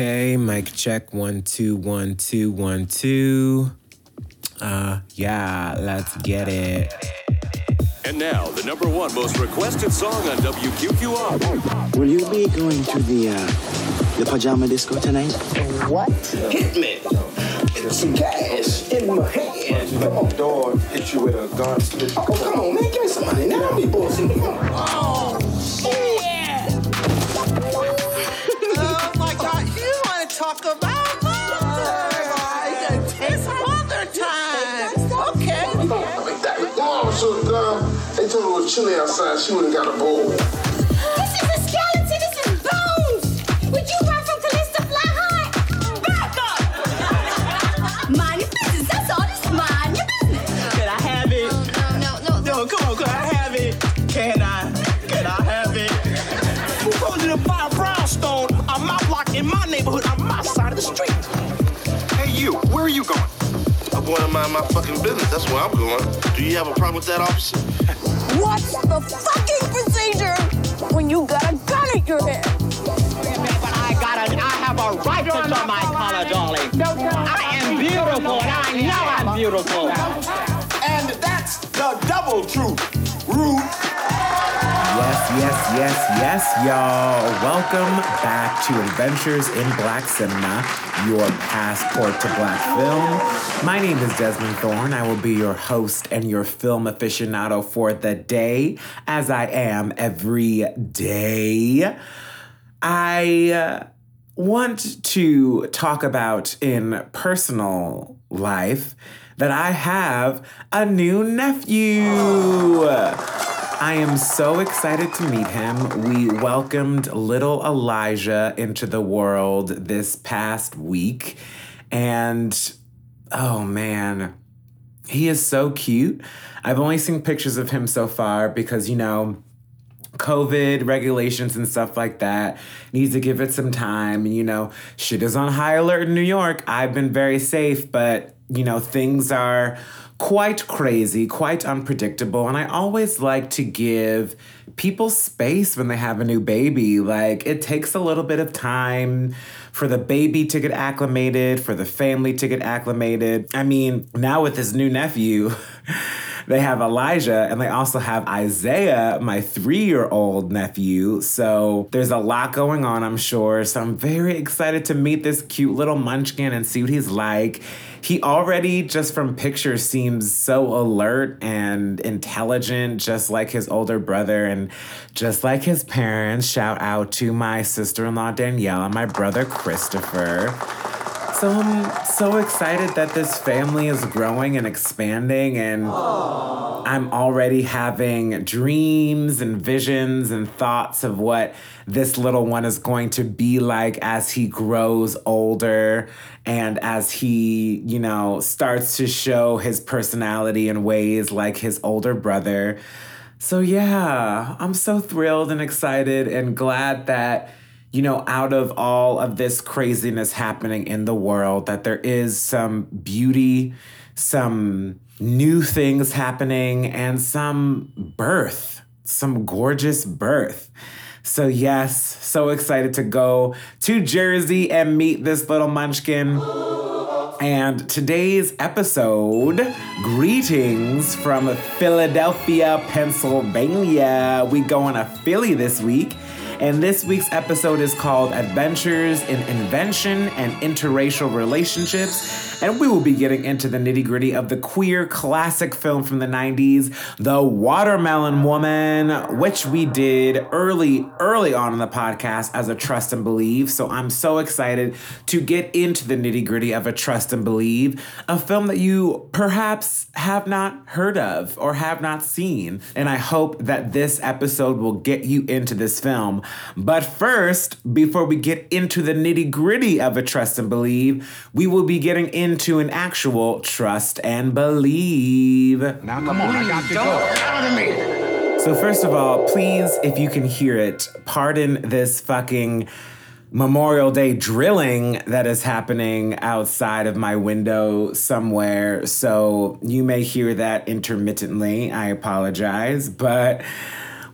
Okay, mic check one two one two one two. Uh, yeah, let's get it. And now, the number one most requested song on WQQR. Will you be going to the uh, the pajama disco tonight? What? Hit me. And some cash in my hand. Let the dog hit you with a gun. Oh, come on, man. Give me some money. Now don't be bullshitting. Oh, Oh They told her it was chilly outside. She would have got a bowl. This is a skeleton, this is bones! Would you run from Callista Fly High? Back up! mind your business, that's all, just mind your business. Can I have it? No, no, no, no. No, come on, can I have it? Can I? Can I have it? Who told you to buy a brownstone on my block in my neighborhood on my side of the street? Hey, you, where are you going? I'm going to mind my fucking business. That's where I'm going. Do you have a problem with that, officer? What's the fucking procedure when you got a gun at your head? But I got a, I have a right to show my color, darling. I am beautiful, and I know I'm beautiful. And that's the double truth. Rude. Yes, yes, yes, yes, y'all. Welcome back to Adventures in Black Cinema, your passport to black film. My name is Desmond Thorne. I will be your host and your film aficionado for the day, as I am every day. I uh, want to talk about in personal life that I have a new nephew. I am so excited to meet him. We welcomed little Elijah into the world this past week. And oh man, he is so cute. I've only seen pictures of him so far because, you know, COVID regulations and stuff like that. Needs to give it some time. You know, shit is on high alert in New York. I've been very safe, but, you know, things are quite crazy, quite unpredictable. And I always like to give people space when they have a new baby. Like, it takes a little bit of time for the baby to get acclimated, for the family to get acclimated. I mean, now with this new nephew, they have Elijah and they also have Isaiah, my three year old nephew. So there's a lot going on, I'm sure. So I'm very excited to meet this cute little munchkin and see what he's like. He already, just from pictures, seems so alert and intelligent, just like his older brother and just like his parents. Shout out to my sister in law, Danielle, and my brother, Christopher. So I'm so excited that this family is growing and expanding, and I'm already having dreams and visions and thoughts of what this little one is going to be like as he grows older and as he, you know, starts to show his personality in ways like his older brother. So, yeah, I'm so thrilled and excited and glad that you know, out of all of this craziness happening in the world, that there is some beauty, some new things happening, and some birth, some gorgeous birth. So, yes, so excited to go to Jersey and meet this little munchkin. And today's episode, greetings from Philadelphia, Pennsylvania. We going to Philly this week. And this week's episode is called Adventures in Invention and Interracial Relationships. And we will be getting into the nitty gritty of the queer classic film from the 90s, The Watermelon Woman, which we did early, early on in the podcast as a Trust and Believe. So I'm so excited to get into the nitty gritty of a Trust and Believe, a film that you perhaps have not heard of or have not seen. And I hope that this episode will get you into this film. But first, before we get into the nitty gritty of a trust and believe, we will be getting into an actual trust and believe. Now, come on, I got to go. So, first of all, please, if you can hear it, pardon this fucking Memorial Day drilling that is happening outside of my window somewhere. So, you may hear that intermittently. I apologize. But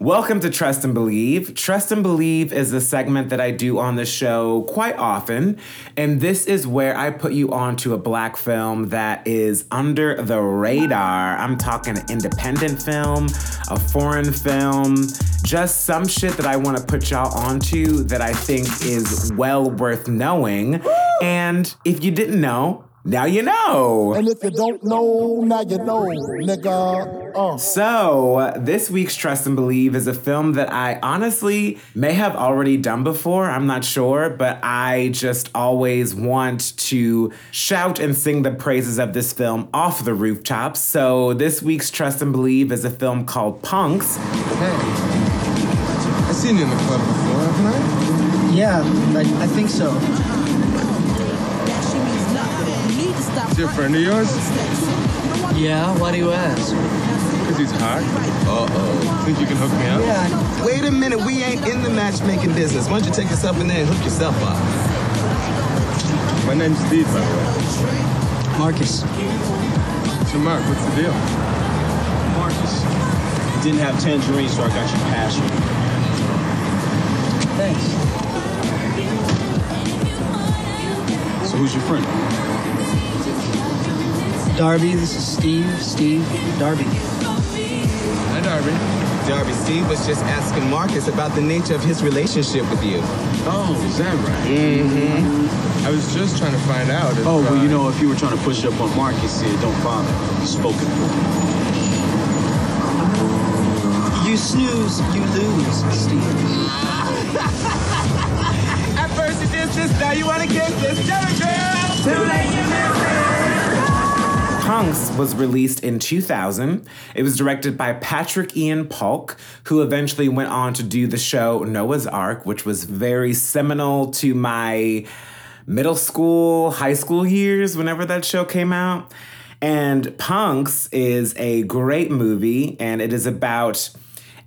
Welcome to Trust and Believe. Trust and Believe is a segment that I do on the show quite often, and this is where I put you onto a black film that is under the radar. I'm talking an independent film, a foreign film, just some shit that I want to put y'all onto that I think is well worth knowing. And if you didn't know, now you know. And if you don't know, now you know, nigga. Uh. So, this week's Trust and Believe is a film that I honestly may have already done before. I'm not sure, but I just always want to shout and sing the praises of this film off the rooftops. So, this week's Trust and Believe is a film called Punks. Hey, I've seen you in the club before, haven't I? Yeah, I, I think so. Is he a friend of yours? Yeah, why do you ask? Because he's hot. Uh-oh. Think you can hook me up? Yeah. Wait a minute, we ain't in the matchmaking business. Why don't you take yourself in there and hook yourself up? My name's Steve, by the way. Marcus. So, Mark, what's the deal? Marcus. You didn't have tangerine, so I got you passion. Thanks. So who's your friend? Darby, this is Steve. Steve, Darby. Hi, Darby. Darby Steve was just asking Marcus about the nature of his relationship with you. Oh, is that right? Mm-hmm. I was just trying to find out if, Oh, well, uh, you know, if you were trying to push up on Marcus here, don't bother. He's spoken for. You snooze, you lose, Steve. At first you did this, now you wanna kiss this. Tell it, girl! Too late, you missed it! Punks was released in 2000. It was directed by Patrick Ian Polk, who eventually went on to do the show Noah's Arc, which was very seminal to my middle school, high school years whenever that show came out. And Punks is a great movie, and it is about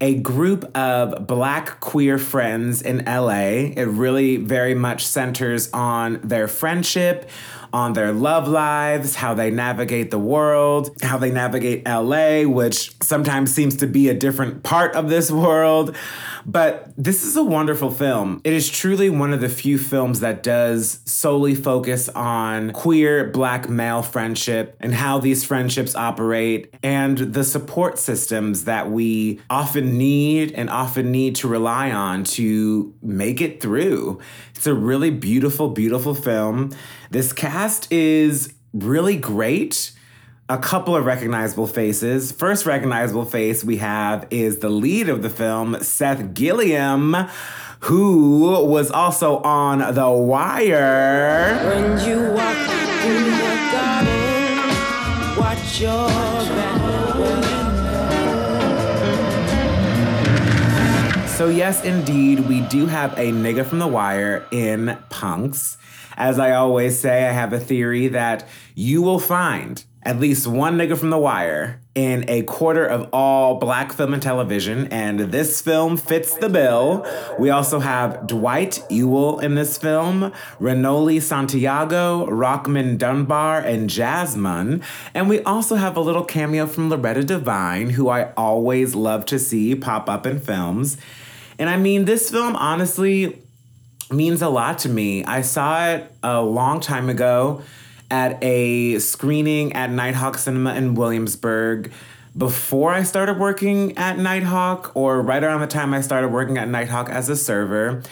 a group of black queer friends in LA. It really very much centers on their friendship, on their love lives, how they navigate the world, how they navigate LA, which sometimes seems to be a different part of this world. But this is a wonderful film. It is truly one of the few films that does solely focus on queer black male friendship and how these friendships operate and the support systems that we often need and often need to rely on to make it through. It's a really beautiful, beautiful film. This cast is really great a couple of recognizable faces. First recognizable face we have is the lead of the film, Seth Gilliam, who was also on The Wire. So, yes, indeed, we do have a nigga from The Wire in Punks. As I always say, I have a theory that you will find at least one nigga from The Wire in a quarter of all black film and television, and this film fits the bill. We also have Dwight Ewell in this film, Renoly Santiago, Rockmond Dunbar, and Jasmine. And we also have a little cameo from Loretta Devine, who I always love to see pop up in films. And I mean, this film honestly means a lot to me. I saw it a long time ago at a screening at Nighthawk Cinema in Williamsburg before I started working at Nighthawk, or right around the time I started working at Nighthawk as a server.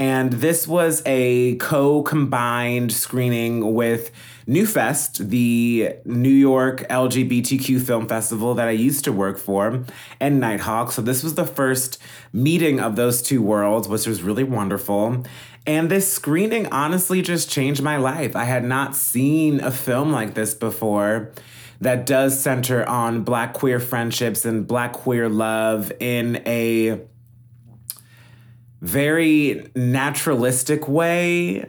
And this was a co combined screening with Newfest, the New York LGBTQ film festival that I used to work for, and Nighthawk. So this was the first meeting of those two worlds, which was really wonderful. And this screening honestly just changed my life. I had not seen a film like this before that does center on black queer friendships and black queer love in a very naturalistic way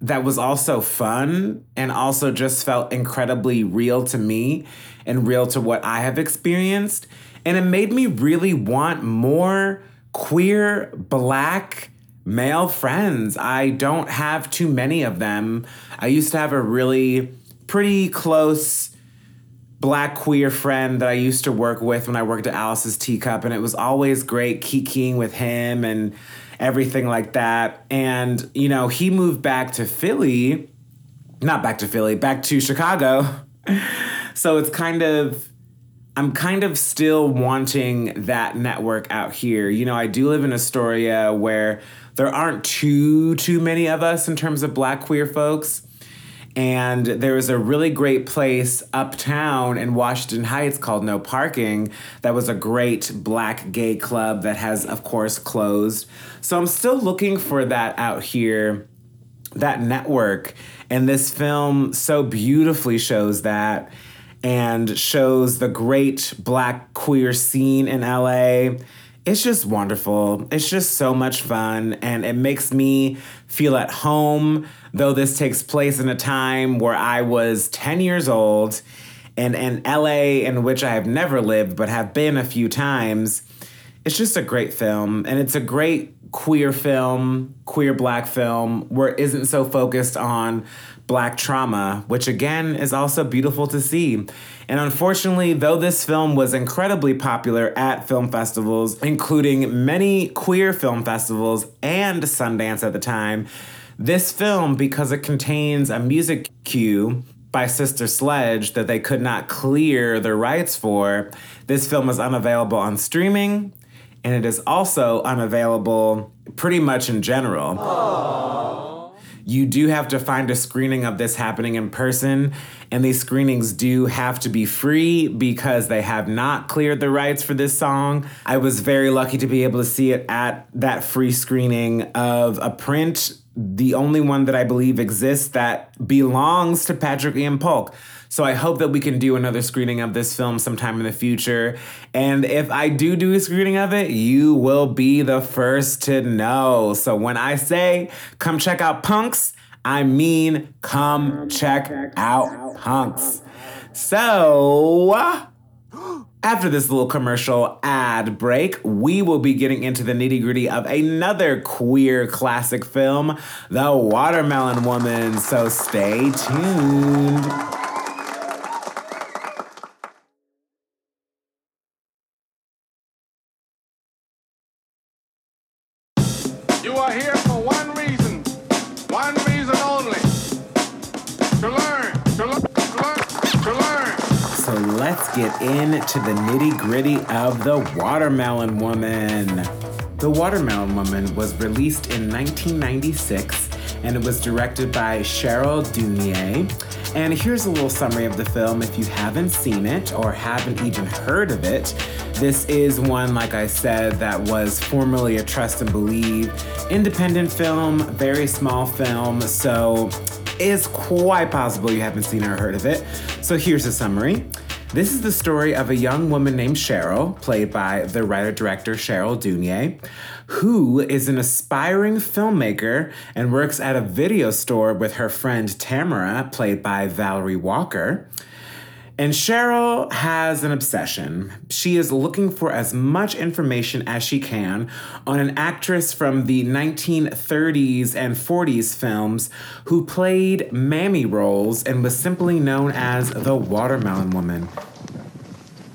that was also fun and also just felt incredibly real to me and real to what I have experienced. And it made me really want more queer, black, male friends. I don't have too many of them. I used to have a really pretty close black queer friend that I used to work with when I worked at Alice's Teacup, and it was always great kikiing with him and everything like that. And, you know, he moved back to Philly, not back to Philly, back to Chicago. so it's kind of I'm kind of still wanting that network out here. You know, I do live in Astoria where there aren't too too many of us in terms of black queer folks. And there was a really great place uptown in Washington Heights called No Parking that was a great black gay club that has, of course, closed. So I'm still looking for that out here, that network. And this film so beautifully shows that and shows the great black queer scene in LA. It's just wonderful. It's just so much fun and it makes me feel at home, though this takes place in a time where I was 10 years old and in LA in which I have never lived but have been a few times. It's just a great film and it's a great queer film, queer black film where isn't so focused on black trauma, which again is also beautiful to see. And unfortunately, though this film was incredibly popular at film festivals, including many queer film festivals and Sundance at the time, this film, because it contains a music cue by Sister Sledge that they could not clear the rights for, this film is unavailable on streaming and it is also unavailable pretty much in general. Aww. You do have to find a screening of this happening in person, and these screenings do have to be free because they have not cleared the rights for this song. I was very lucky to be able to see it at that free screening of a print, the only one that I believe exists that belongs to Patrick Ian Polk. So I hope that we can do another screening of this film sometime in the future. And if I do do a screening of it, you will be the first to know. So when I say come check out Punks, I mean come check out Punks. So. After this little commercial ad break, we will be getting into the nitty gritty of another queer classic film, The Watermelon Woman. So stay tuned. Get into the nitty gritty of The Watermelon Woman. The Watermelon Woman was released in 1996 and it was directed by Cheryl Dunye. And here's a little summary of the film if you haven't seen it or haven't even heard of it. This is one, like I said, that was formerly a Trust and Believe independent film, very small film, so it's quite possible you haven't seen or heard of it. So here's a summary. This is the story of a young woman named Cheryl, played by the writer director Cheryl Dunye, who is an aspiring filmmaker and works at a video store with her friend Tamara, played by Valerie Walker. And Cheryl has an obsession. She is looking for as much information as she can on an actress from the 1930s and 40s films who played mammy roles and was simply known as the Watermelon Woman.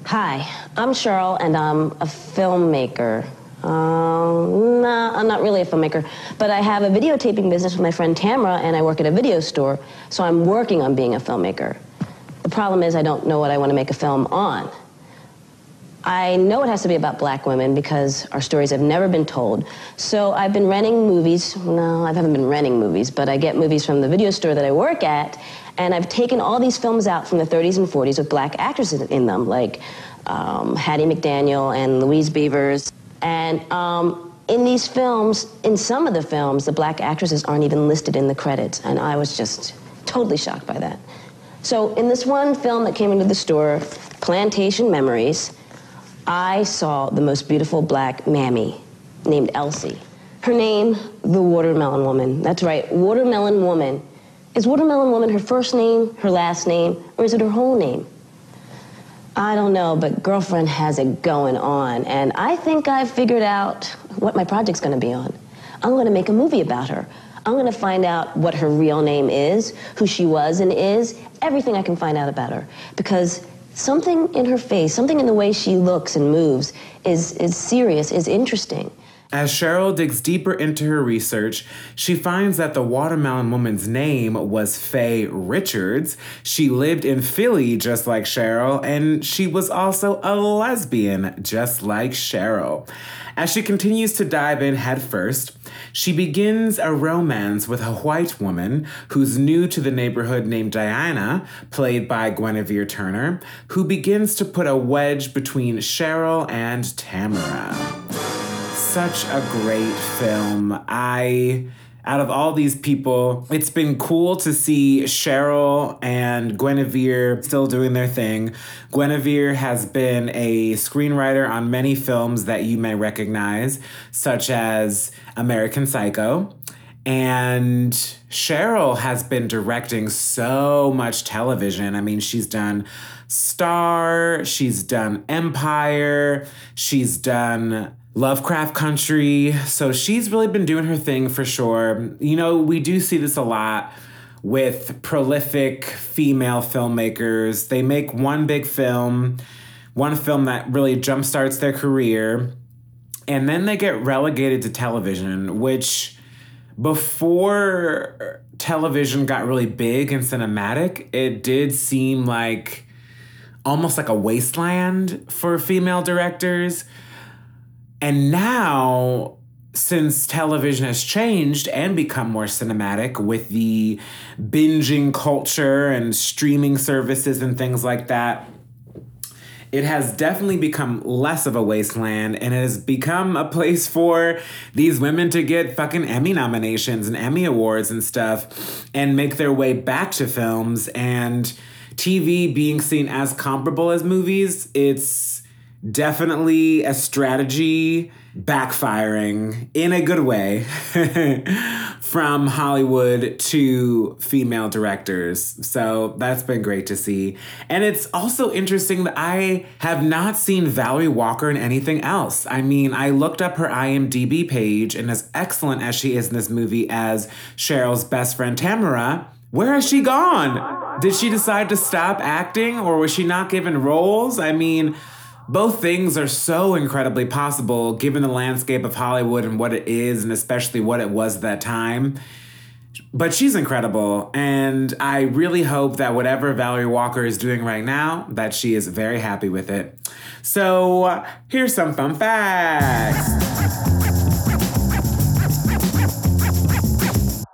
Hi, I'm Cheryl, and I'm a filmmaker. Um, nah, I'm not really a filmmaker, but I have a videotaping business with my friend Tamara, and I work at a video store, so I'm working on being a filmmaker. The problem is I don't know what I want to make a film on. I know it has to be about black women because our stories have never been told. So I've been renting movies. No, I haven't been renting movies, but I get movies from the video store that I work at, and I've taken all these films out from the 30s and 40s with black actresses in them, like um, Hattie McDaniel and Louise Beavers. And um, in these films, in some of the films, the black actresses aren't even listed in the credits, and I was just totally shocked by that. So in this one film that came into the store, Plantation Memories, I saw the most beautiful black mammy named Elsie. Her name, the Watermelon Woman. That's right, Watermelon Woman. Is Watermelon Woman her first name, her last name, or is it her whole name? I don't know, but girlfriend has it going on, and I think I've figured out what my project's gonna be on. I'm gonna make a movie about her. I'm going to find out what her real name is, who she was and is, everything I can find out about her. Because something in her face, something in the way she looks and moves is, is serious, is interesting. As Cheryl digs deeper into her research, she finds that the watermelon woman's name was Faye Richards. She lived in Philly just like Cheryl, and she was also a lesbian just like Cheryl. As she continues to dive in headfirst, she begins a romance with a white woman who's new to the neighborhood named Diana, played by Guinevere Turner, who begins to put a wedge between Cheryl and Tamara such a great film. I out of all these people, it's been cool to see Cheryl and Guinevere still doing their thing. Guinevere has been a screenwriter on many films that you may recognize, such as American Psycho. And Cheryl has been directing so much television. I mean, she's done Star, she's done Empire, she's done Lovecraft Country. So she's really been doing her thing for sure. You know, we do see this a lot with prolific female filmmakers. They make one big film, one film that really jumpstarts their career, and then they get relegated to television, which before television got really big and cinematic, it did seem like almost like a wasteland for female directors and now, since television has changed and become more cinematic with the binging culture and streaming services and things like that, it has definitely become less of a wasteland and it has become a place for these women to get fucking Emmy nominations and Emmy awards and stuff and make their way back to films and TV being seen as comparable as movies. It's definitely a strategy backfiring in a good way from Hollywood to female directors. So that's been great to see. And it's also interesting that I have not seen Valerie Walker in anything else. I mean, I looked up her IMDb page, and as excellent as she is in this movie as Cheryl's best friend Tamara, where has she gone? Did she decide to stop acting or was she not given roles? I mean, both things are so incredibly possible given the landscape of Hollywood and what it is, and especially what it was at that time. But she's incredible, and I really hope that whatever Valerie Walker is doing right now, that she is very happy with it. So, here's some fun facts.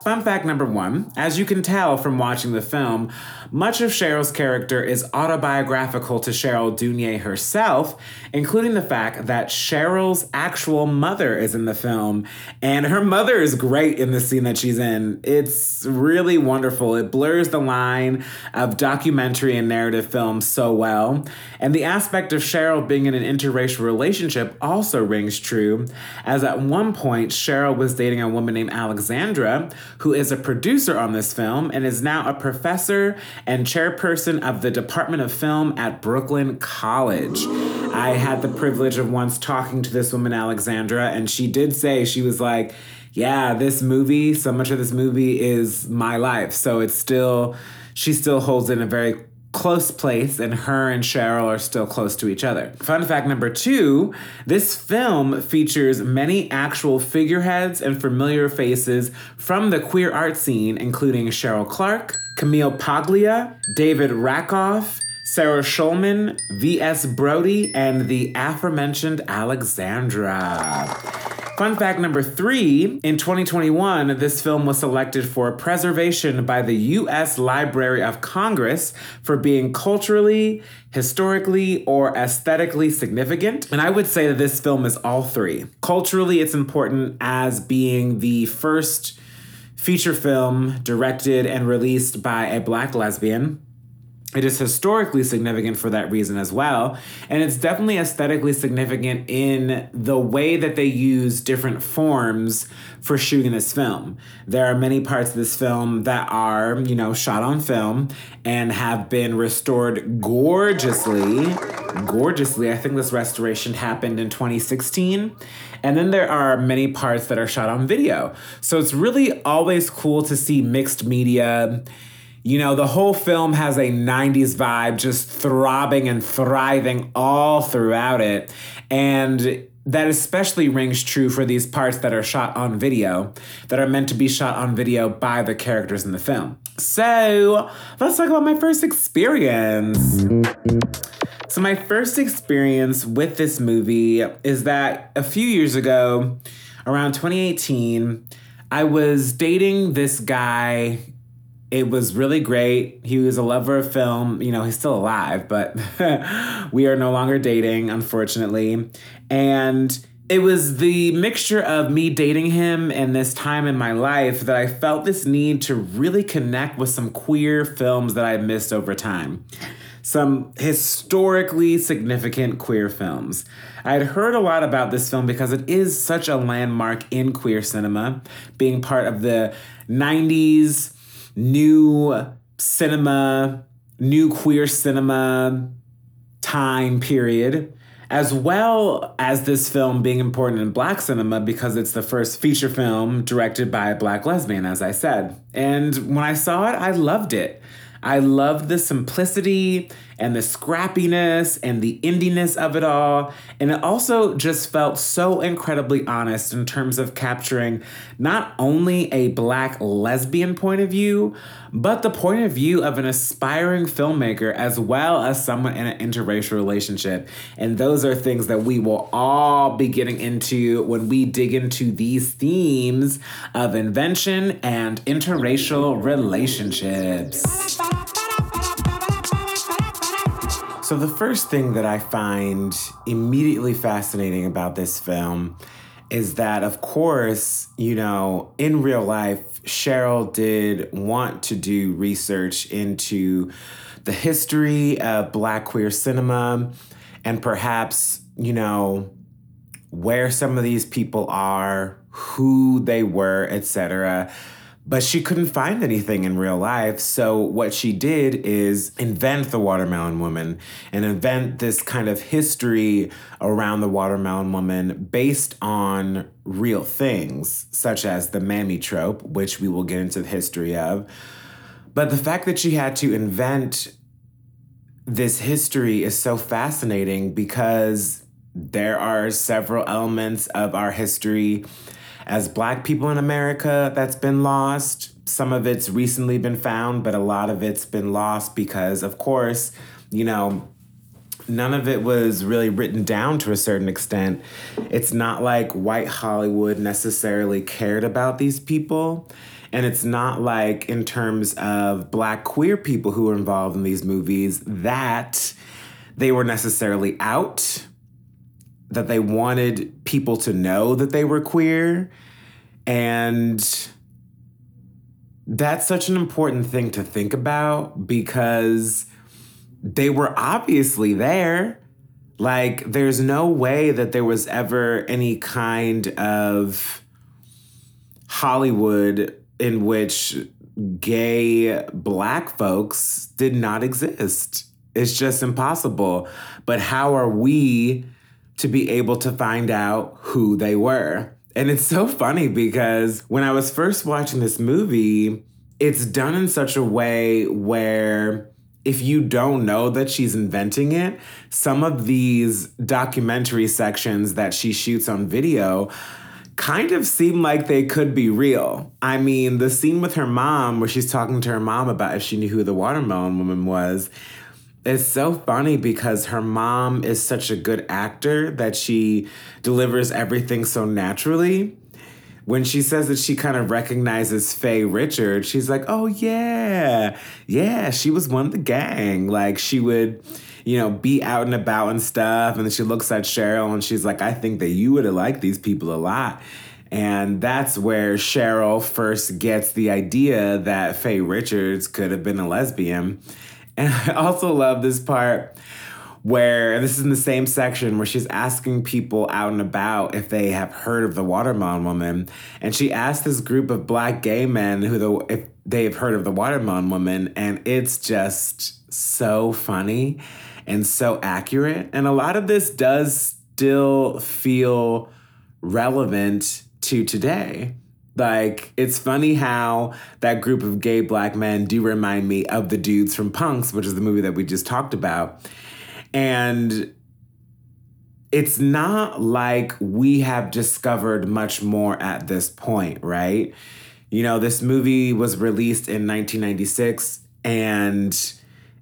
Fun fact number one as you can tell from watching the film, much of Cheryl's character is autobiographical to Cheryl Dunye herself, including the fact that Cheryl's actual mother is in the film, and her mother is great in the scene that she's in. It's really wonderful. It blurs the line of documentary and narrative film so well. And the aspect of Cheryl being in an interracial relationship also rings true, as at one point, Cheryl was dating a woman named Alexandra who is a producer on this film and is now a professor and chairperson of the Department of Film at Brooklyn College. I had the privilege of once talking to this woman, Alexandra, and she did say, she was like, yeah, this movie, so much of this movie is my life. So it's still, she still holds in a very close place, and her and Cheryl are still close to each other. Fun fact number two this film features many actual figureheads and familiar faces from the queer art scene, including Cheryl Clarke, Camille Paglia, David Rakoff. Sarah Schulman, V.S. Brodie, and the aforementioned Alexandra. Fun fact number three in 2021, this film was selected for preservation by the U.S. Library of Congress for being culturally, historically, or aesthetically significant. And I would say that this film is all three. Culturally, it's important as being the first feature film directed and released by a black lesbian. It is historically significant for that reason as well. And it's definitely aesthetically significant in the way that they use different forms for shooting this film. There are many parts of this film that are, you know, shot on film and have been restored gorgeously. Gorgeously. I think this restoration happened in 2016. And then there are many parts that are shot on video. So it's really always cool to see mixed media You know, the whole film has a 90s vibe just throbbing and thriving all throughout it. And that especially rings true for these parts that are shot on video, that are meant to be shot on video by the characters in the film. So, let's talk about my first experience. So, my first experience with this movie is that a few years ago, around 2018, I was dating this guy it was really great. He was a lover of film. You know, he's still alive, but we are no longer dating, unfortunately. And it was the mixture of me dating him and this time in my life that I felt this need to really connect with some queer films that I missed over time. Some historically significant queer films. I had heard a lot about this film because it is such a landmark in queer cinema, being part of the 90s new cinema, new queer cinema time period, as well as this film being important in black cinema because it's the first feature film directed by a black lesbian, as I said. And when I saw it, I loved it. I loved the simplicity and the scrappiness and the indiness of it all. And it also just felt so incredibly honest in terms of capturing not only a black lesbian point of view, but the point of view of an aspiring filmmaker as well as someone in an interracial relationship. And those are things that we will all be getting into when we dig into these themes of invention and interracial relationships. So, the first thing that I find immediately fascinating about this film is that, of course, you know, in real life, Cheryl did want to do research into the history of Black queer cinema and perhaps, you know, where some of these people are, who they were, etc but she couldn't find anything in real life. So, what she did is invent the watermelon woman and invent this kind of history around the watermelon woman based on real things, such as the mammy trope, which we will get into the history of. But the fact that she had to invent this history is so fascinating because there are several elements of our history as black people in America that's been lost. Some of it's recently been found, but a lot of it's been lost because, of course, you know, none of it was really written down to a certain extent. It's not like white Hollywood necessarily cared about these people. And it's not like, in terms of black queer people who were involved in these movies, that they were necessarily out that they wanted people to know that they were queer. And that's such an important thing to think about because they were obviously there. Like, there's no way that there was ever any kind of Hollywood in which gay black folks did not exist. It's just impossible. But how are we to be able to find out who they were. And it's so funny because when I was first watching this movie, it's done in such a way where if you don't know that she's inventing it, some of these documentary sections that she shoots on video kind of seem like they could be real. I mean, the scene with her mom where she's talking to her mom about if she knew who the watermelon woman was, it's so funny because her mom is such a good actor that she delivers everything so naturally. When she says that she kind of recognizes Faye Richard, she's like, oh, yeah, yeah, she was one of the gang. Like, she would, you know, be out and about and stuff. And then she looks at Cheryl and she's like, I think that you would have liked these people a lot. And that's where Cheryl first gets the idea that Faye Richards could have been a lesbian. And I also love this part where this is in the same section where she's asking people out and about if they have heard of the watermelon woman. And she asked this group of black gay men who the if they've heard of the watermelon woman. And it's just so funny and so accurate. And a lot of this does still feel relevant to today Like, it's funny how that group of gay black men do remind me of the dudes from Punks, which is the movie that we just talked about. And it's not like we have discovered much more at this point, right? You know, this movie was released in 1996, and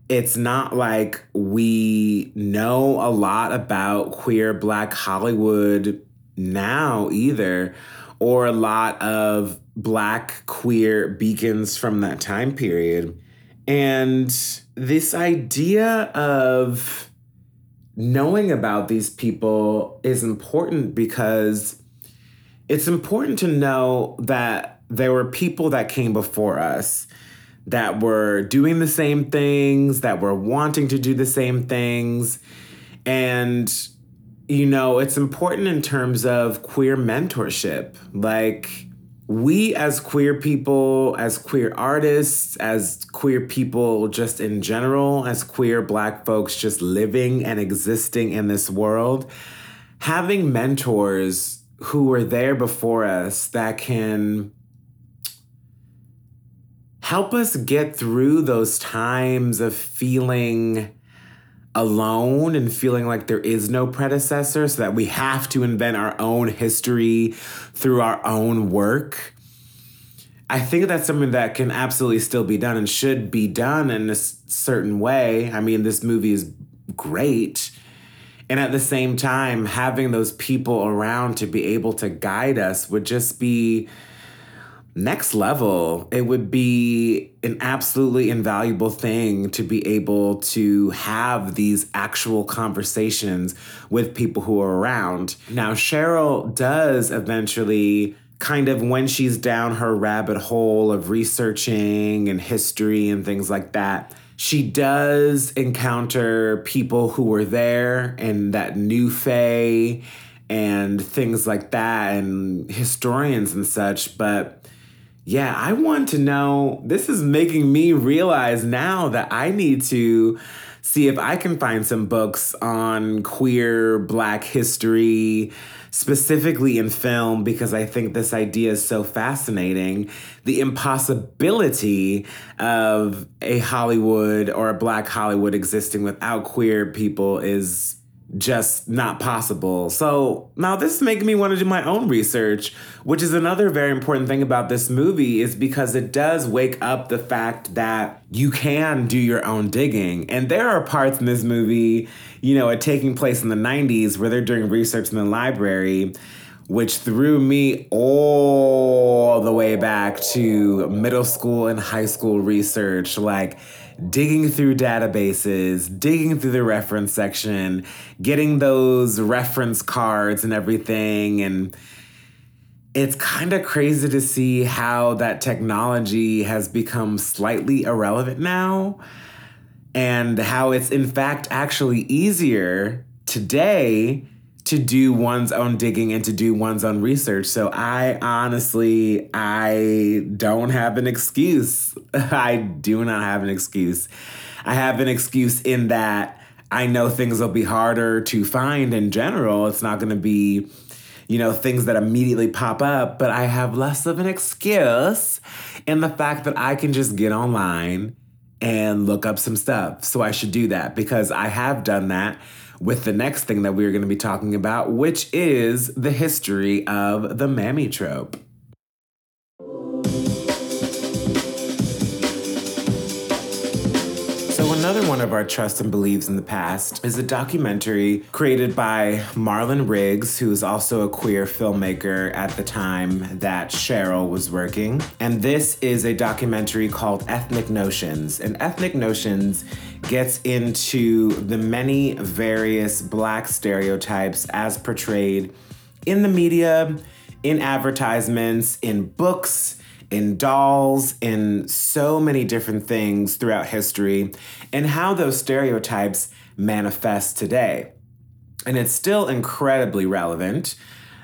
it's not like we know a lot about queer black Hollywood now either, or a lot of black queer beacons from that time period. And this idea of knowing about these people is important because it's important to know that there were people that came before us that were doing the same things, that were wanting to do the same things. And, you know, it's important in terms of queer mentorship. Like, we as queer people, as queer artists, as queer people just in general, as queer black folks just living and existing in this world, having mentors who were there before us that can help us get through those times of feeling alone and feeling like there is no predecessor, so that we have to invent our own history through our own work. I think that's something that can absolutely still be done and should be done in a certain way. I mean, this movie is great. And at the same time, having those people around to be able to guide us would just be next level. It would be an absolutely invaluable thing to be able to have these actual conversations with people who are around. Now, Cheryl does eventually kind of when she's down her rabbit hole of researching and history and things like that, she does encounter people who were there and that knew Faye and things like that and historians and such. But yeah, I want to know. This is making me realize now that I need to see if I can find some books on queer black history, specifically in film, because I think this idea is so fascinating. The impossibility of a Hollywood or a black Hollywood existing without queer people is just not possible. So now this is making me want to do my own research, which is another very important thing about this movie is because it does wake up the fact that you can do your own digging. And there are parts in this movie, you know, it taking place in the 90s where they're doing research in the library which threw me all the way back to middle school and high school research. Like, digging through databases, digging through the reference section, getting those reference cards and everything. And it's kind of crazy to see how that technology has become slightly irrelevant now and how it's in fact actually easier today to do one's own digging and to do one's own research. So I honestly I don't have an excuse. I do not have an excuse. I have an excuse in that I know things will be harder to find in general. It's not going to be you know, things that immediately pop up, but I have less of an excuse in the fact that I can just get online and look up some stuff. So I should do that because I have done that with the next thing that we're going to be talking about, which is the history of the mammy trope. So, another one of our trusts and beliefs in the past is a documentary created by Marlon Riggs, who is also a queer filmmaker at the time that Cheryl was working. And this is a documentary called Ethnic Notions. And Ethnic Notions gets into the many various black stereotypes as portrayed in the media, in advertisements, in books, in dolls, in so many different things throughout history, and how those stereotypes manifest today. And it's still incredibly relevant.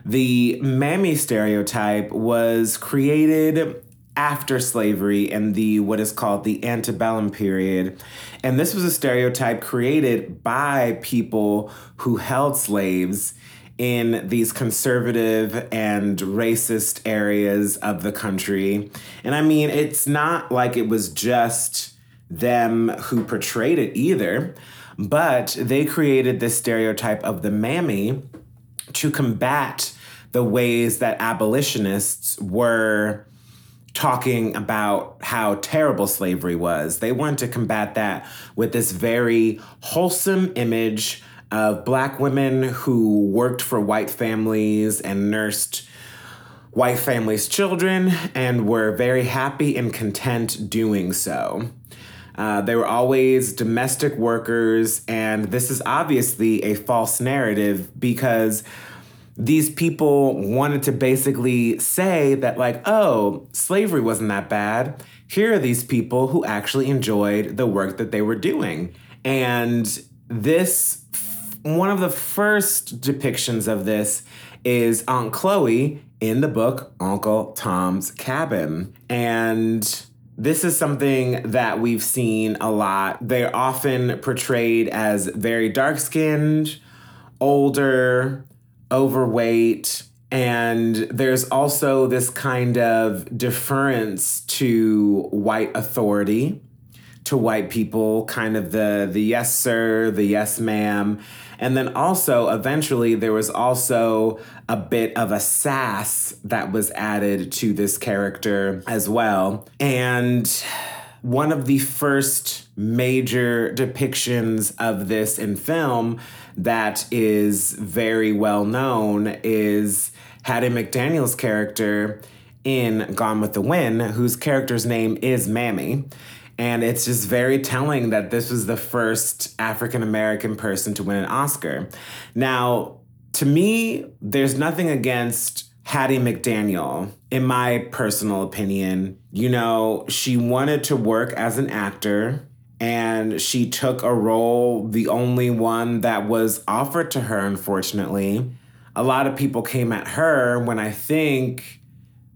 The mammy stereotype was created after slavery and the what is called the antebellum period. And this was a stereotype created by people who held slaves in these conservative and racist areas of the country. And I mean, it's not like it was just them who portrayed it either, but they created this stereotype of the mammy to combat the ways that abolitionists were talking about how terrible slavery was. They wanted to combat that with this very wholesome image of black women who worked for white families and nursed white families' children and were very happy and content doing so. Uh, they were always domestic workers, and this is obviously a false narrative because these people wanted to basically say that, like, oh, slavery wasn't that bad. Here are these people who actually enjoyed the work that they were doing. And this, one of the first depictions of this is Aunt Chloe in the book Uncle Tom's Cabin. And this is something that we've seen a lot. They're often portrayed as very dark skinned, older, overweight. And there's also this kind of deference to white authority, to white people, kind of the, the yes, sir, the yes, ma'am. And then also, eventually, there was also a bit of a sass that was added to this character as well. And one of the first major depictions of this in film that is very well known is Hattie McDaniel's character in Gone with the Wind, whose character's name is Mammy. And it's just very telling that this was the first African American person to win an Oscar. Now, to me, there's nothing against Hattie McDaniel, in my personal opinion. You know, she wanted to work as an actor and she took a role, the only one that was offered to her, unfortunately. A lot of people came at her when I think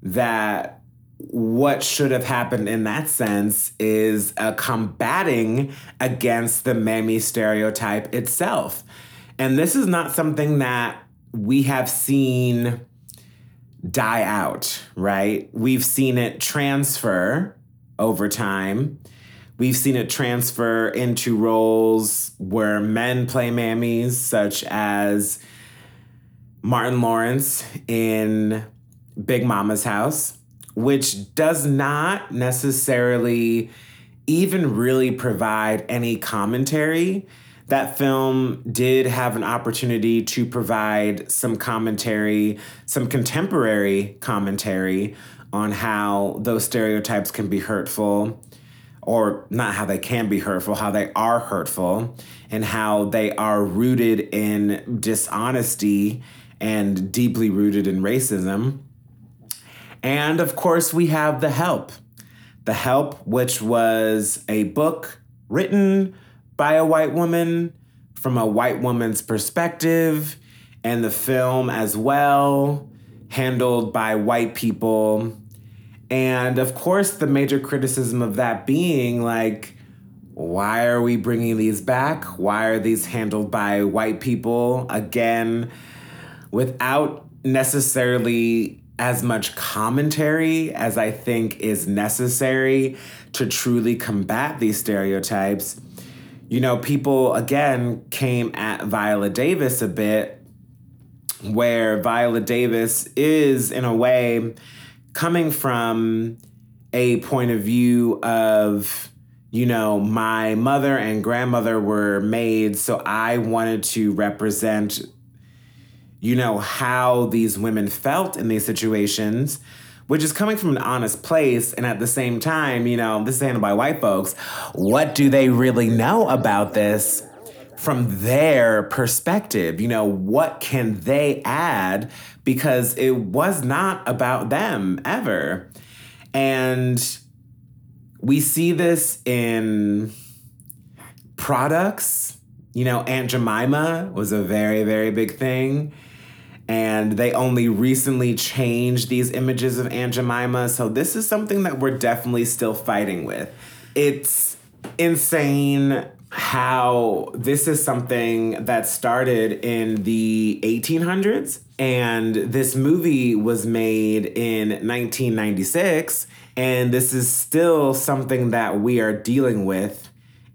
that what should have happened in that sense is a combating against the mammy stereotype itself. And this is not something that we have seen die out, right? We've seen it transfer over time. We've seen it transfer into roles where men play mammies, such as Martin Lawrence in Big Momma's House, which does not necessarily even really provide any commentary. That film did have an opportunity to provide some commentary, some contemporary commentary on how those stereotypes can be hurtful or not how they can be hurtful, how they are hurtful, and how they are rooted in dishonesty and deeply rooted in racism. And of course, we have The Help. The Help, which was a book written by a white woman from a white woman's perspective, and the film as well, handled by white people and of course, the major criticism of that being like, why are we bringing these back? Why are these handled by white people again without necessarily as much commentary as I think is necessary to truly combat these stereotypes? You know, people again came at Viola Davis a bit, where Viola Davis is, in a way, coming from a point of view of, you know, my mother and grandmother were maids, so I wanted to represent, you know, how these women felt in these situations, which is coming from an honest place. And at the same time, you know, this is handled by white folks. What do they really know about this? From their perspective, you know, what can they add because it was not about them ever. And we see this in products. You know, Aunt Jemima was a very, very big thing. And they only recently changed these images of Aunt Jemima. So this is something that we're definitely still fighting with. It's insane how this is something that started in the 1800s and this movie was made in 1996 and this is still something that we are dealing with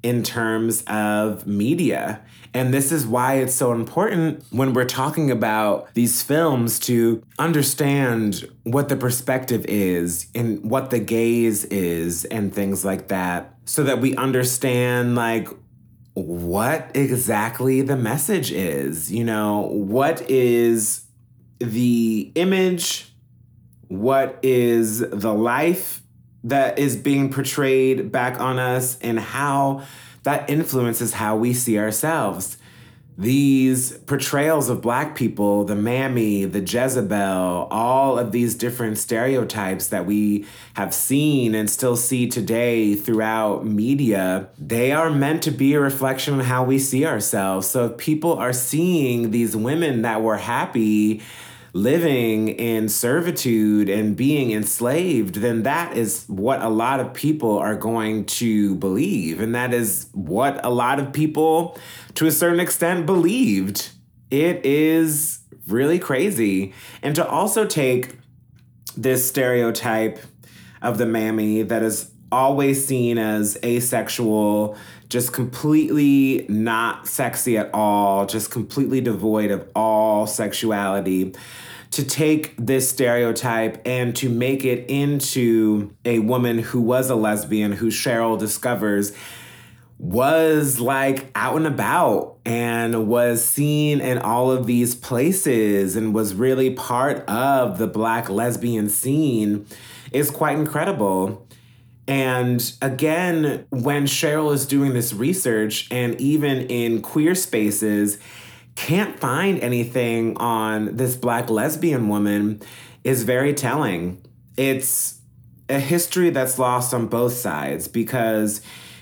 in terms of media and this is why it's so important when we're talking about these films to understand what the perspective is and what the gaze is and things like that so that we understand like what exactly the message is. You know, what is the image? What is the life that is being portrayed back on us and how that influences how we see ourselves? these portrayals of black people, the mammy, the Jezebel, all of these different stereotypes that we have seen and still see today throughout media, they are meant to be a reflection of how we see ourselves. So if people are seeing these women that were happy living in servitude and being enslaved, then that is what a lot of people are going to believe. And that is what a lot of people, to a certain extent, believed. It is really crazy. And to also take this stereotype of the mammy that is always seen as asexual, just completely not sexy at all, just completely devoid of all sexuality to take this stereotype and to make it into a woman who was a lesbian who Cheryl discovers was like out and about and was seen in all of these places and was really part of the black lesbian scene is quite incredible. And again, when Cheryl is doing this research and even in queer spaces, can't find anything on this black lesbian woman is very telling. It's a history that's lost on both sides because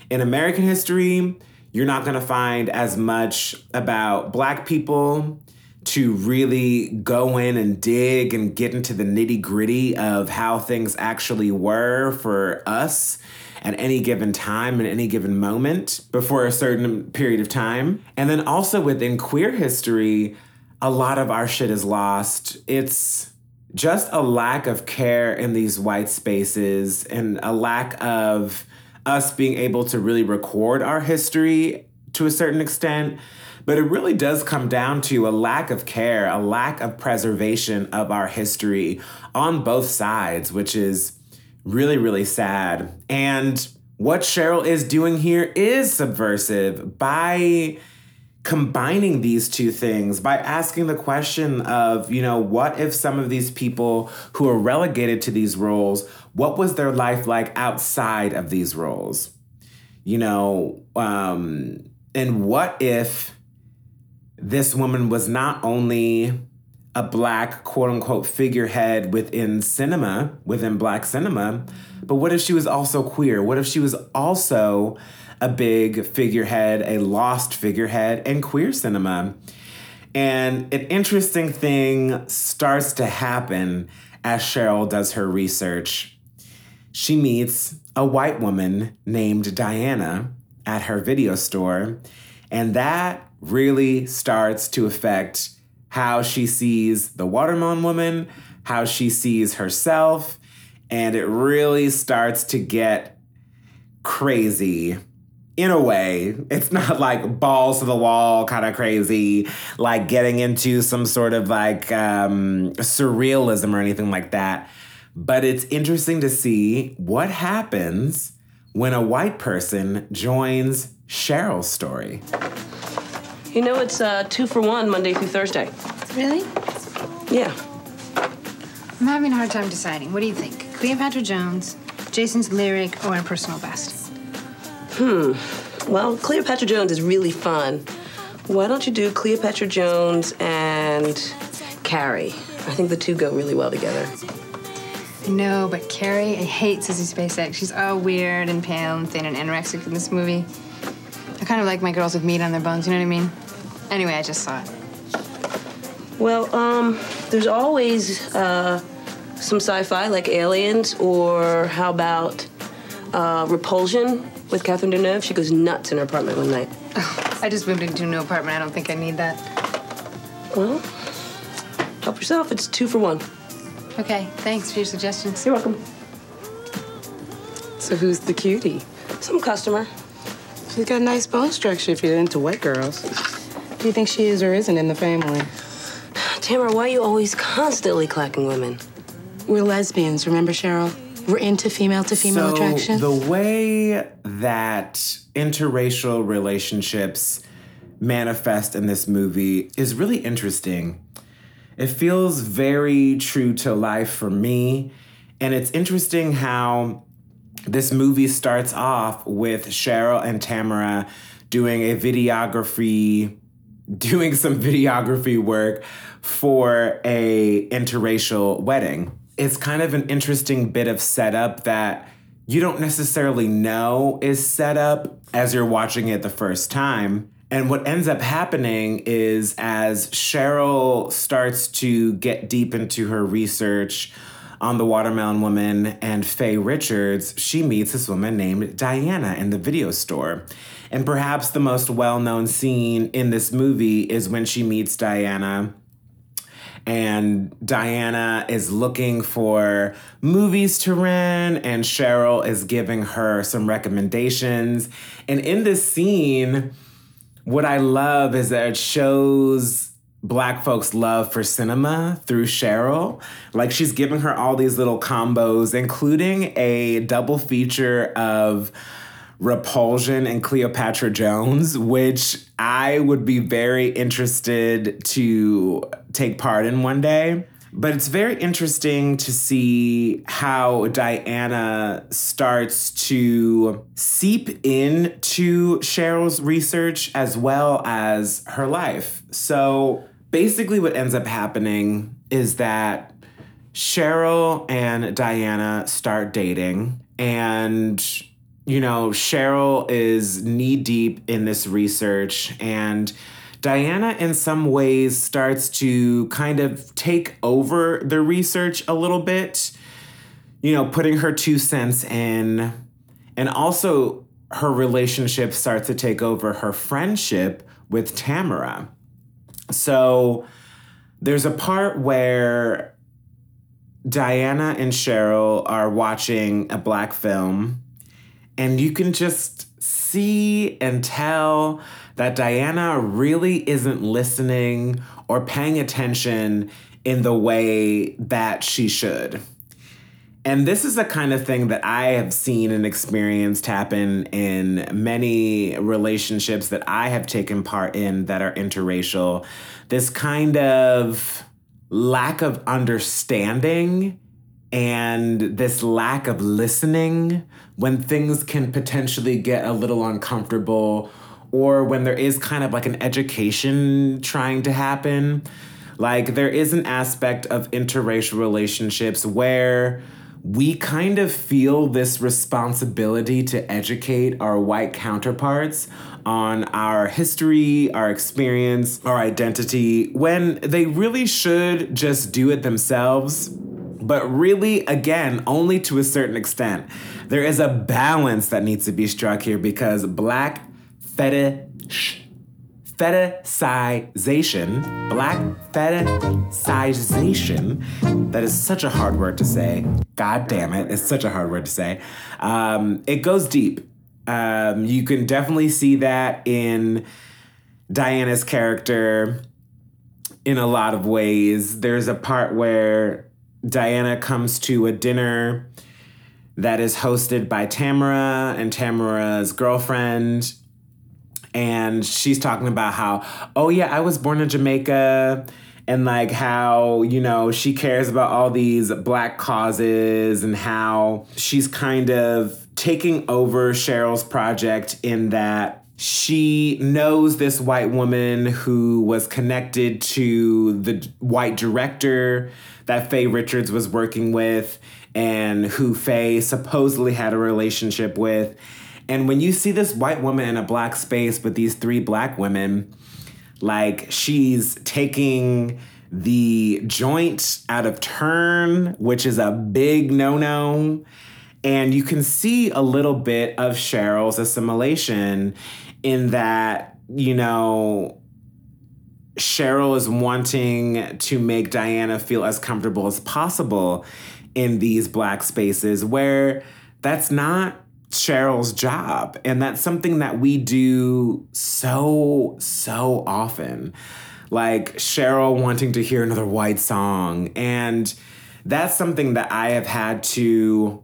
in American history, you're not going to find as much about black people to really go in and dig and get into the nitty gritty of how things actually were for us at any given time and any given moment before a certain period of time. And then also within queer history, a lot of our shit is lost. It's just a lack of care in these white spaces and a lack of us being able to really record our history to a certain extent. But it really does come down to a lack of care, a lack of preservation of our history on both sides, which is really, really sad. And what Cheryl is doing here is subversive by combining these two things by asking the question of, you know, what if some of these people who are relegated to these roles, what was their life like outside of these roles? You know, um, and what if this woman was not only a black quote unquote figurehead within cinema, within black cinema. But what if she was also queer? What if she was also a big figurehead, a lost figurehead in queer cinema? And an interesting thing starts to happen as Cheryl does her research. She meets a white woman named Diana at her video store, and that really starts to affect how she sees the watermelon woman, how she sees herself, and it really starts to get crazy in a way. It's not like balls to the wall kind of crazy, like getting into some sort of like um, surrealism or anything like that. But it's interesting to see what happens when a white person joins Cheryl's story. You know, it's uh, two for one Monday through Thursday. Really? Yeah. I'm having a hard time deciding. What do you think? Cleopatra Jones, Jason's lyric, or a personal best? Hmm. Well, Cleopatra Jones is really fun. Why don't you do Cleopatra Jones and Carrie? I think the two go really well together. I know, but Carrie, I hate Sissy Spacek. She's all weird and pale and thin and anorexic in this movie. I kind of like my girls with meat on their bones, you know what I mean? Anyway, I just saw it. Well, um, there's always uh, some sci-fi like Aliens, or how about Uh, Repulsion with Catherine Deneuve. She goes nuts in her apartment one night. I just moved into a new apartment. I don't think I need that. Well, help yourself. It's two for one. Okay, thanks for your suggestions. You're welcome. So who's the cutie? Some customer. She's got a nice bone structure if you're into wet girls. Do you think she is or isn't in the family? Tamara, why are you always constantly clacking women? We're lesbians, remember, Cheryl? We're into female to female so attraction. The way that interracial relationships manifest in this movie is really interesting. It feels very true to life for me. And it's interesting how this movie starts off with Cheryl and Tamara doing a videography, doing some videography work for a interracial wedding. It's kind of an interesting bit of setup that you don't necessarily know is set up as you're watching it the first time. And what ends up happening is as Cheryl starts to get deep into her research on the Watermelon Woman and Faye Richards, she meets this woman named Diana in the video store. And perhaps the most well known scene in this movie is when she meets Diana and Diana is looking for movies to rent, and Cheryl is giving her some recommendations. And in this scene, what I love is that it shows black folks' love for cinema through Cheryl. Like she's giving her all these little combos, including a double feature of Repulsion and Cleopatra Jones, which I would be very interested to take part in one day. But it's very interesting to see how Diana starts to seep into Cheryl's research as well as her life. So basically, what ends up happening is that Cheryl and Diana start dating, and you know, Cheryl is knee deep in this research, and Diana, in some ways, starts to kind of take over the research a little bit, you know, putting her two cents in. And also, her relationship starts to take over her friendship with Tamara. So, there's a part where Diana and Cheryl are watching a black film, and you can just see and tell that Diana really isn't listening or paying attention in the way that she should. And this is the kind of thing that I have seen and experienced happen in many relationships that I have taken part in that are interracial. This kind of lack of understanding and this lack of listening when things can potentially get a little uncomfortable or when there is kind of like an education trying to happen. Like there is an aspect of interracial relationships where we kind of feel this responsibility to educate our white counterparts on our history, our experience, our identity, when they really should just do it themselves. But really, again, only to a certain extent. There is a balance that needs to be struck here because black fetish fetishization, black fetishization, that is such a hard word to say. God damn it, it's such a hard word to say. Um, it goes deep. Um, you can definitely see that in Diana's character in a lot of ways. There's a part where Diana comes to a dinner that is hosted by Tamara and Tamara's girlfriend. And she's talking about how, oh yeah, I was born in Jamaica. And like how you know she cares about all these black causes and how she's kind of taking over Cheryl's project in that she knows this white woman who was connected to the white director that Faye Richards was working with and who Faye supposedly had a relationship with and when you see this white woman in a black space with these three black women, like she's taking the joint out of turn, which is a big no no. And you can see a little bit of Cheryl's assimilation in that, you know, Cheryl is wanting to make Diana feel as comfortable as possible in these black spaces where that's not Cheryl's job. And that's something that we do so, so often. Like Cheryl wanting to hear another white song. And that's something that I have had to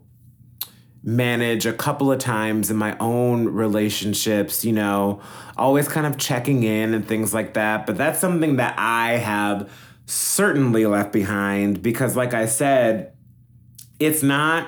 manage a couple of times in my own relationships, you know, always kind of checking in and things like that. But that's something that I have certainly left behind because, like I said, it's not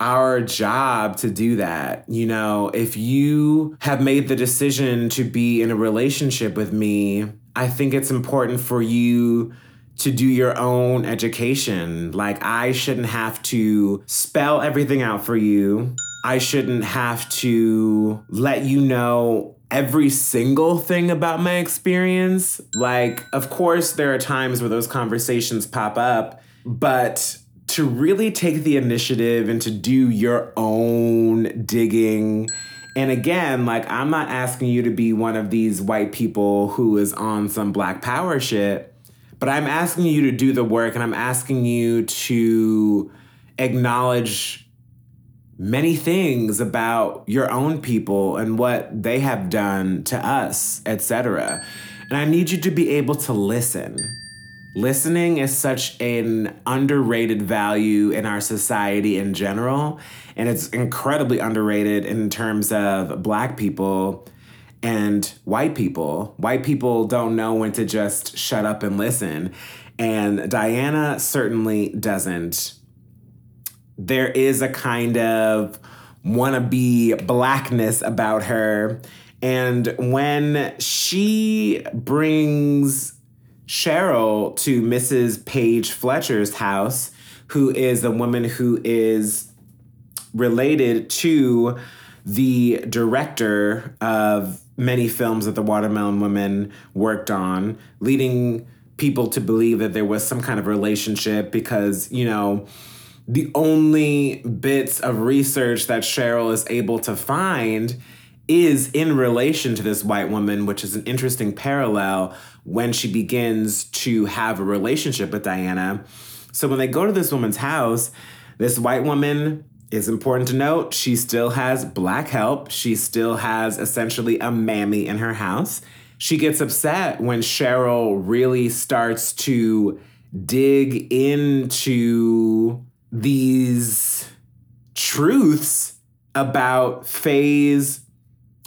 our job to do that. You know, if you have made the decision to be in a relationship with me, I think it's important for you to do your own education. Like, I shouldn't have to spell everything out for you. I shouldn't have to let you know every single thing about my experience. Like, of course, there are times where those conversations pop up, but to really take the initiative and to do your own digging. And again, like, I'm not asking you to be one of these white people who is on some black power shit. But I'm asking you to do the work and I'm asking you to acknowledge many things about your own people and what they have done to us, etc. And I need you to be able to listen. Listening is such an underrated value in our society in general, and it's incredibly underrated in terms of black people and white people. White people don't know when to just shut up and listen. And Diana certainly doesn't. There is a kind of wannabe blackness about her. And when she brings Cheryl to Mrs. Page Fletcher's house, who is a woman who is related to the director of many films that the Watermelon Women worked on, leading people to believe that there was some kind of relationship because, you know, the only bits of research that Cheryl is able to find is in relation to this white woman, which is an interesting parallel when she begins to have a relationship with Diana. So when they go to this woman's house, this white woman is important to note she still has black help. She still has essentially a mammy in her house. She gets upset when Cheryl really starts to dig into these truths about Faye's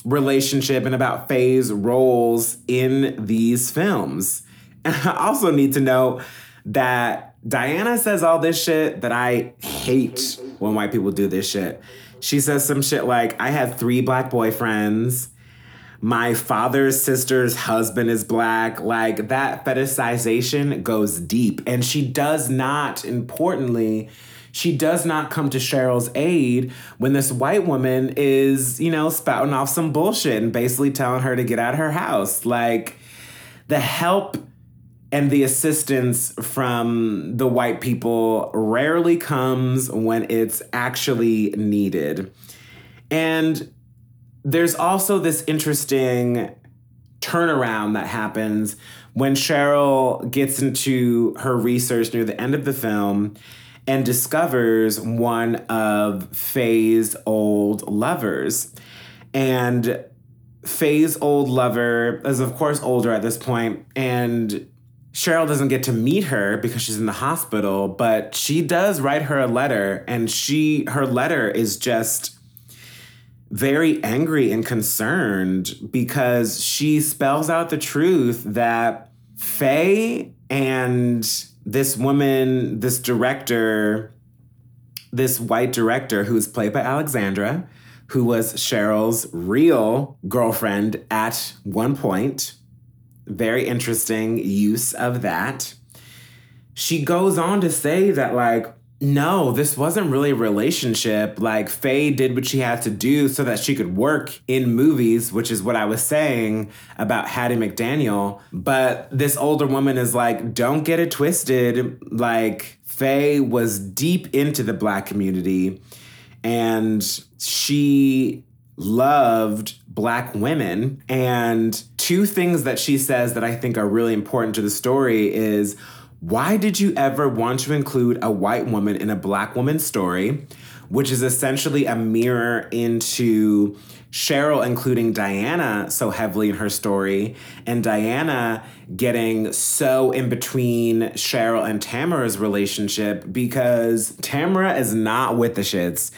relationship and about Faye's roles in these films. And I also need to note that Diana says all this shit that I hate when white people do this shit. She says some shit like, I had three black boyfriends. My father's sister's husband is black. Like that fetishization goes deep. And she does not, importantly, she does not come to Cheryl's aid when this white woman is, you know, spouting off some bullshit and basically telling her to get out of her house. Like the help and the assistance from the white people rarely comes when it's actually needed. And there's also this interesting turnaround that happens when Cheryl gets into her research near the end of the film and discovers one of Faye's old lovers. And Faye's old lover is, of course, older at this point, and Cheryl doesn't get to meet her because she's in the hospital, but she does write her a letter and she her letter is just very angry and concerned because she spells out the truth that Faye and this woman, this director, this white director who's played by Alexandra, who was Cheryl's real girlfriend at one point very interesting use of that. She goes on to say that, like, no, this wasn't really a relationship. Like, Faye did what she had to do so that she could work in movies, which is what I was saying about Hattie McDaniel. But this older woman is like, don't get it twisted. Like, Faye was deep into the black community and she loved black women. And two things that she says that I think are really important to the story is why did you ever want to include a white woman in a black woman's story, which is essentially a mirror into Cheryl including Diana so heavily in her story, and Diana getting so in between Cheryl and Tamara's relationship because Tamara is not with the shits.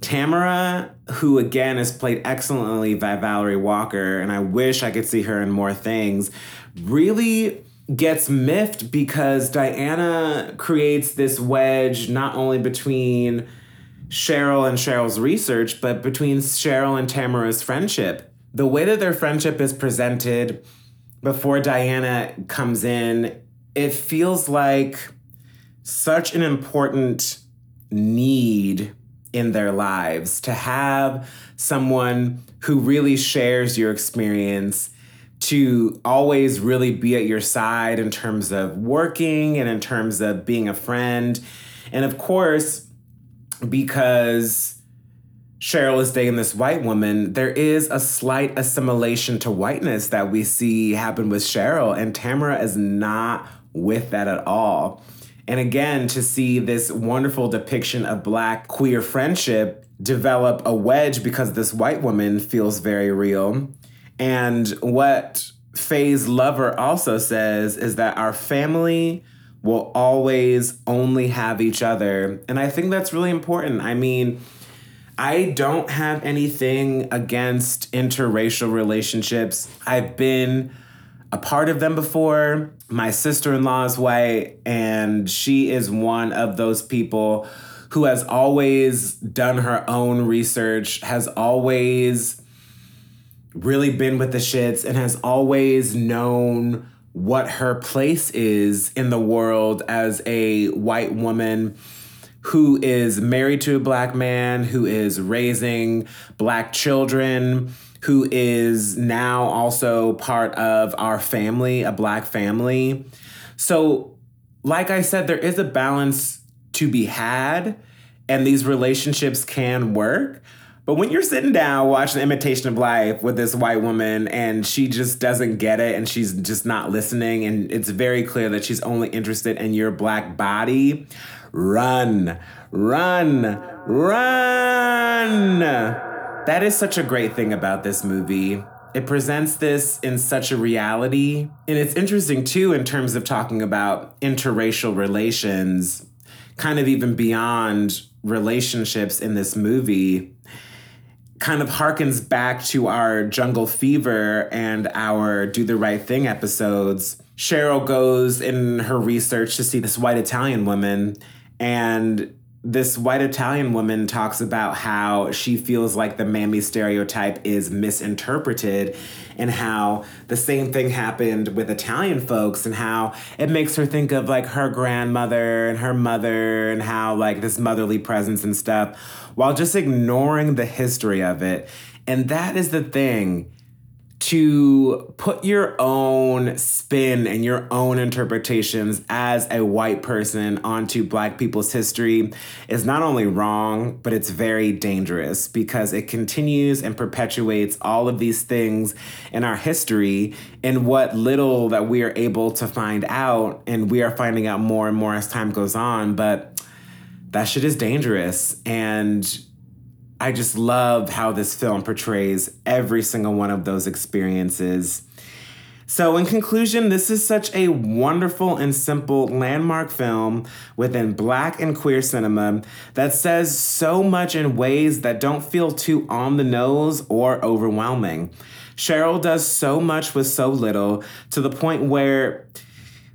Tamara, who again is played excellently by Valerie Walker, and I wish I could see her in more things, really gets miffed because Diana creates this wedge not only between Cheryl and Cheryl's research, but between Cheryl and Tamara's friendship. The way that their friendship is presented before Diana comes in, it feels like such an important need in their lives to have someone who really shares your experience to always really be at your side in terms of working and in terms of being a friend. And of course, because Cheryl is dating this white woman, there is a slight assimilation to whiteness that we see happen with Cheryl, and Tamara is not with that at all. And again, to see this wonderful depiction of black queer friendship develop a wedge because this white woman feels very real. And what Faye's lover also says is that our family will always only have each other. And I think that's really important. I mean, I don't have anything against interracial relationships. I've been a part of them before. My sister in law is white, and she is one of those people who has always done her own research, has always really been with the shits, and has always known what her place is in the world as a white woman who is married to a black man, who is raising black children, who is now also part of our family, a black family. So, like I said, there is a balance to be had, and these relationships can work. But when you're sitting down watching Imitation of Life with this white woman and she just doesn't get it and she's just not listening, and it's very clear that she's only interested in your black body, run, run, run. That is such a great thing about this movie. It presents this in such a reality. And it's interesting too, in terms of talking about interracial relations, kind of even beyond relationships in this movie kind of harkens back to our Jungle Fever and our Do the Right Thing episodes. Cheryl goes in her research to see this white Italian woman, and this white Italian woman talks about how she feels like the mammy stereotype is misinterpreted and how the same thing happened with Italian folks and how it makes her think of like her grandmother and her mother and how like this motherly presence and stuff while just ignoring the history of it. And that is the thing to put your own spin and your own interpretations as a white person onto black people's history is not only wrong, but it's very dangerous because it continues and perpetuates all of these things in our history and what little that we are able to find out. And we are finding out more and more as time goes on. But that shit is dangerous. And I just love how this film portrays every single one of those experiences. So, in conclusion, this is such a wonderful and simple landmark film within black and queer cinema that says so much in ways that don't feel too on the nose or overwhelming. Cheryl does so much with so little to the point where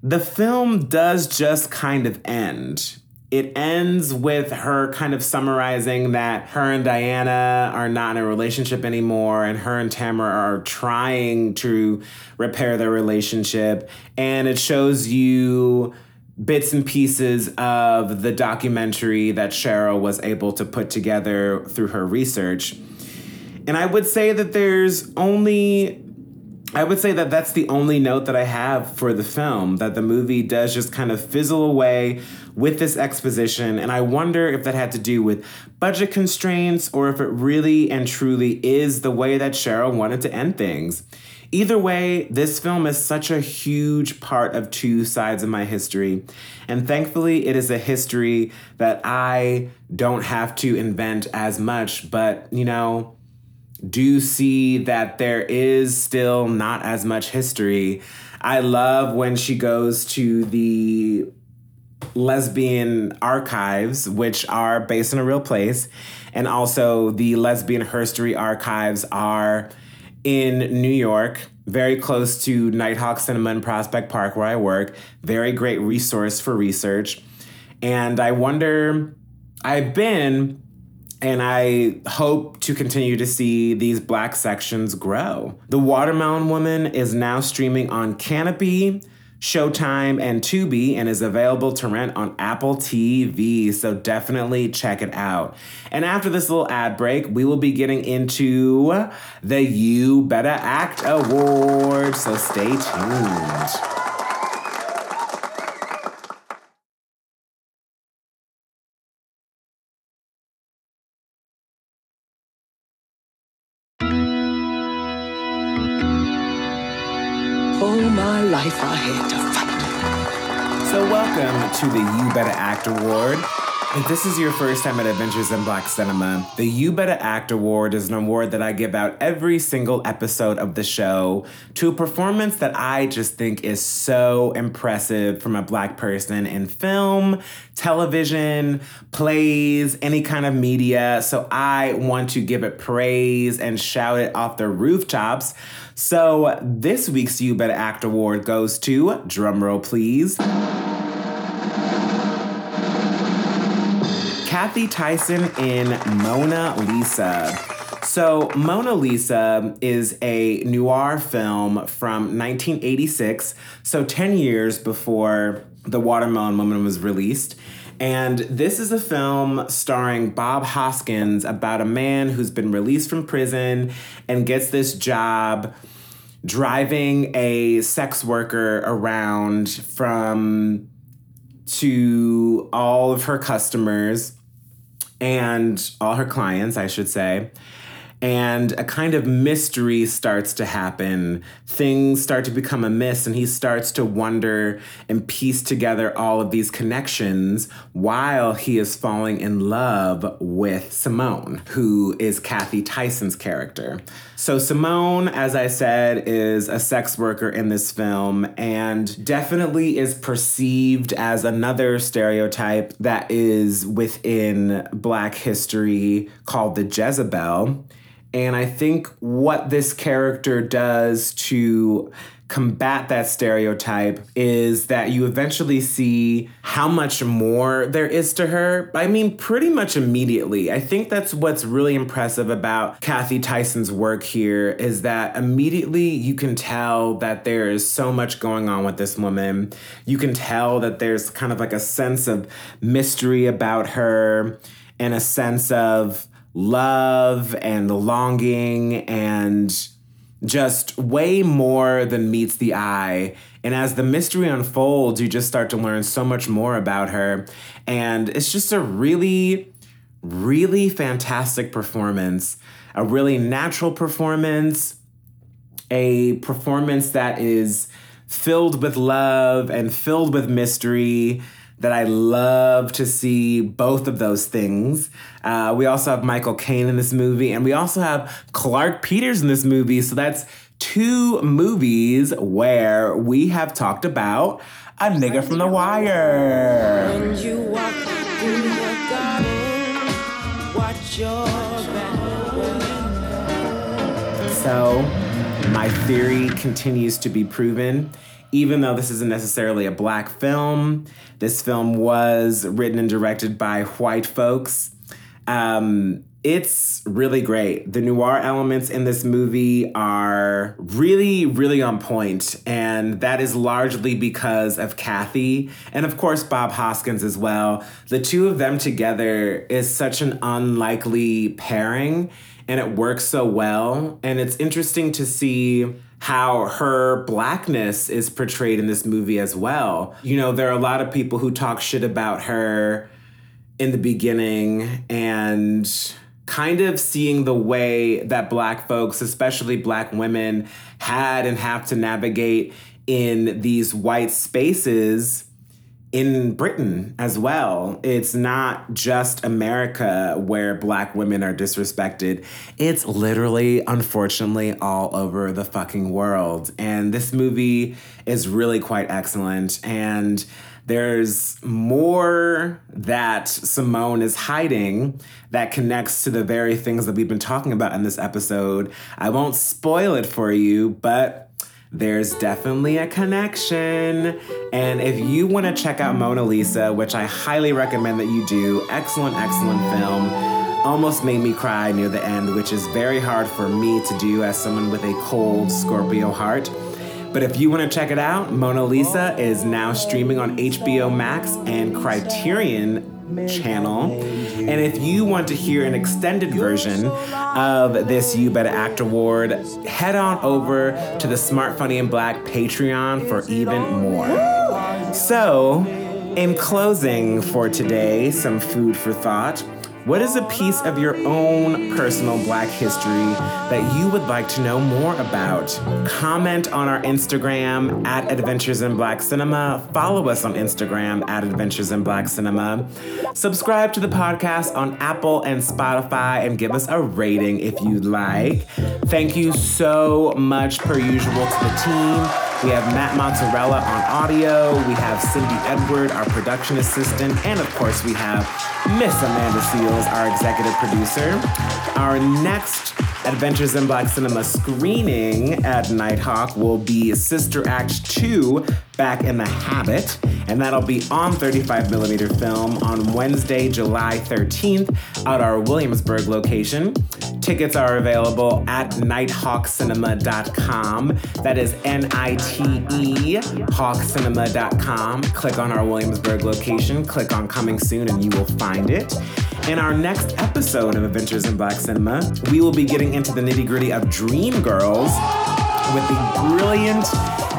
the film does just kind of end it ends with her kind of summarizing that her and Diana are not in a relationship anymore, and her and Tamara are trying to repair their relationship. And it shows you bits and pieces of the documentary that Cheryl was able to put together through her research. And I would say that there's only I would say that that's the only note that I have for the film, that the movie does just kind of fizzle away with this exposition. And I wonder if that had to do with budget constraints or if it really and truly is the way that Cheryl wanted to end things. Either way, this film is such a huge part of two sides of my history. And thankfully, it is a history that I don't have to invent as much, but you know, do see that there is still not as much history. I love when she goes to the lesbian archives, which are based in a real place, and also the lesbian herstory archives are in New York, very close to Nitehawk Cinema in Prospect Park, where I work. Very great resource for research. And I wonder, I've been, and I hope to continue to see these black sections grow. The Watermelon Woman is now streaming on Kanopy, Showtime, and Tubi, and is available to rent on Apple TV. So definitely check it out. And after this little ad break, we will be getting into the You Better Act Award. So stay tuned. Act Award. If this is your first time at Adventures in Black Cinema, the You Better Act Award is an award that I give out every single episode of the show to a performance that I just think is so impressive from a black person in film, television, plays, any kind of media. So I want to give it praise and shout it off the rooftops. So this week's You Better Act Award goes to, drumroll please. Cathy Tyson in Mona Lisa. So, Mona Lisa is a noir film from 1986, so 10 years before The Watermelon Woman was released. And this is a film starring Bob Hoskins about a man who's been released from prison and gets this job driving a sex worker around from to all of her customers and all her clients, I should say. And a kind of mystery starts to happen. Things start to become a amiss, and he starts to wonder and piece together all of these connections while he is falling in love with Simone, who is Cathy Tyson's character. So, Simone, as I said, is a sex worker in this film and definitely is perceived as another stereotype that is within Black history called the Jezebel. And I think what this character does to combat that stereotype is that you eventually see how much more there is to her. I mean, pretty much immediately. I think that's what's really impressive about Cathy Tyson's work here is that immediately you can tell that there is so much going on with this woman. You can tell that there's kind of like a sense of mystery about her and a sense of love and the longing and just way more than meets the eye. And as the mystery unfolds, you just start to learn so much more about her. And it's just a really, really fantastic performance, a really natural performance, a performance that is filled with love and filled with mystery that I love to see both of those things. Uh, we also have Michael Caine in this movie, and we also have Clarke Peters in this movie. So that's two movies where we have talked about a nigga from The Wire. When you walk through the garden, watch your back. So my theory continues to be proven. Even though this isn't necessarily a black film, this film was written and directed by white folks. Um, it's really great. The noir elements in this movie are really, really on point, and that is largely because of Cathy and, of course, Bob Hoskins as well. The two of them together is such an unlikely pairing. and it works so well. And it's interesting to see how her blackness is portrayed in this movie as well. You know, there are a lot of people who talk shit about her in the beginning and kind of seeing the way that black folks, especially black women, had and have to navigate in these white spaces in Britain as well. It's not just America where black women are disrespected. It's literally, unfortunately, all over the fucking world. And this movie is really quite excellent. And there's more that Simone is hiding that connects to the very things that we've been talking about in this episode. I won't spoil it for you, but there's definitely a connection. And if you want to check out Mona Lisa, which I highly recommend that you do, excellent, excellent film. Almost made me cry near the end, which is very hard for me to do as someone with a cold Scorpio heart. But if you want to check it out, Mona Lisa is now streaming on HBO Max and Criterion channel. And if you want to hear an extended version of this You Better Act Award, head on over to the Smart Funny and Black Patreon for even more. So, in closing for today, some food for thought. What is a piece of your own personal black history that you would like to know more about? Comment on our Instagram at Adventures in Black Cinema. Follow us on Instagram at Adventures in Black Cinema. Subscribe to the podcast on Apple and Spotify and give us a rating if you'd like. Thank you so much, per usual, to the team. We have Matt Mozzarella on audio. We have Cindy Edward, our production assistant. And of course, we have Miss Amanda Seales, our executive producer. Our next Adventures in Black Cinema screening at Nitehawk will be Sister Act 2 Back in the Habit, and that'll be on 35mm film on Wednesday, July 13th at our Williamsburg location. Tickets are available at nitehawkcinema.com. That is N I T E hawkcinema.com. Click on our Williamsburg location, click on Coming Soon, and you will find it. In our next episode of Adventures in Black Cinema, we will be getting into the nitty gritty of Dreamgirls with the brilliant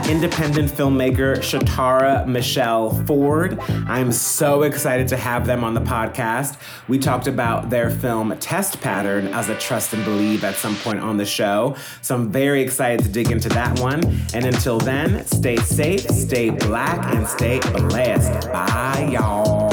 independent filmmaker Shatara Michelle Ford. I'm so excited to have them on the podcast. We talked about their film Test Pattern as a trust and believe at some point on the show. So I'm very excited to dig into that one. And until then, stay safe, stay black, and stay blessed. Bye, y'all.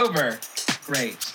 Over. Great.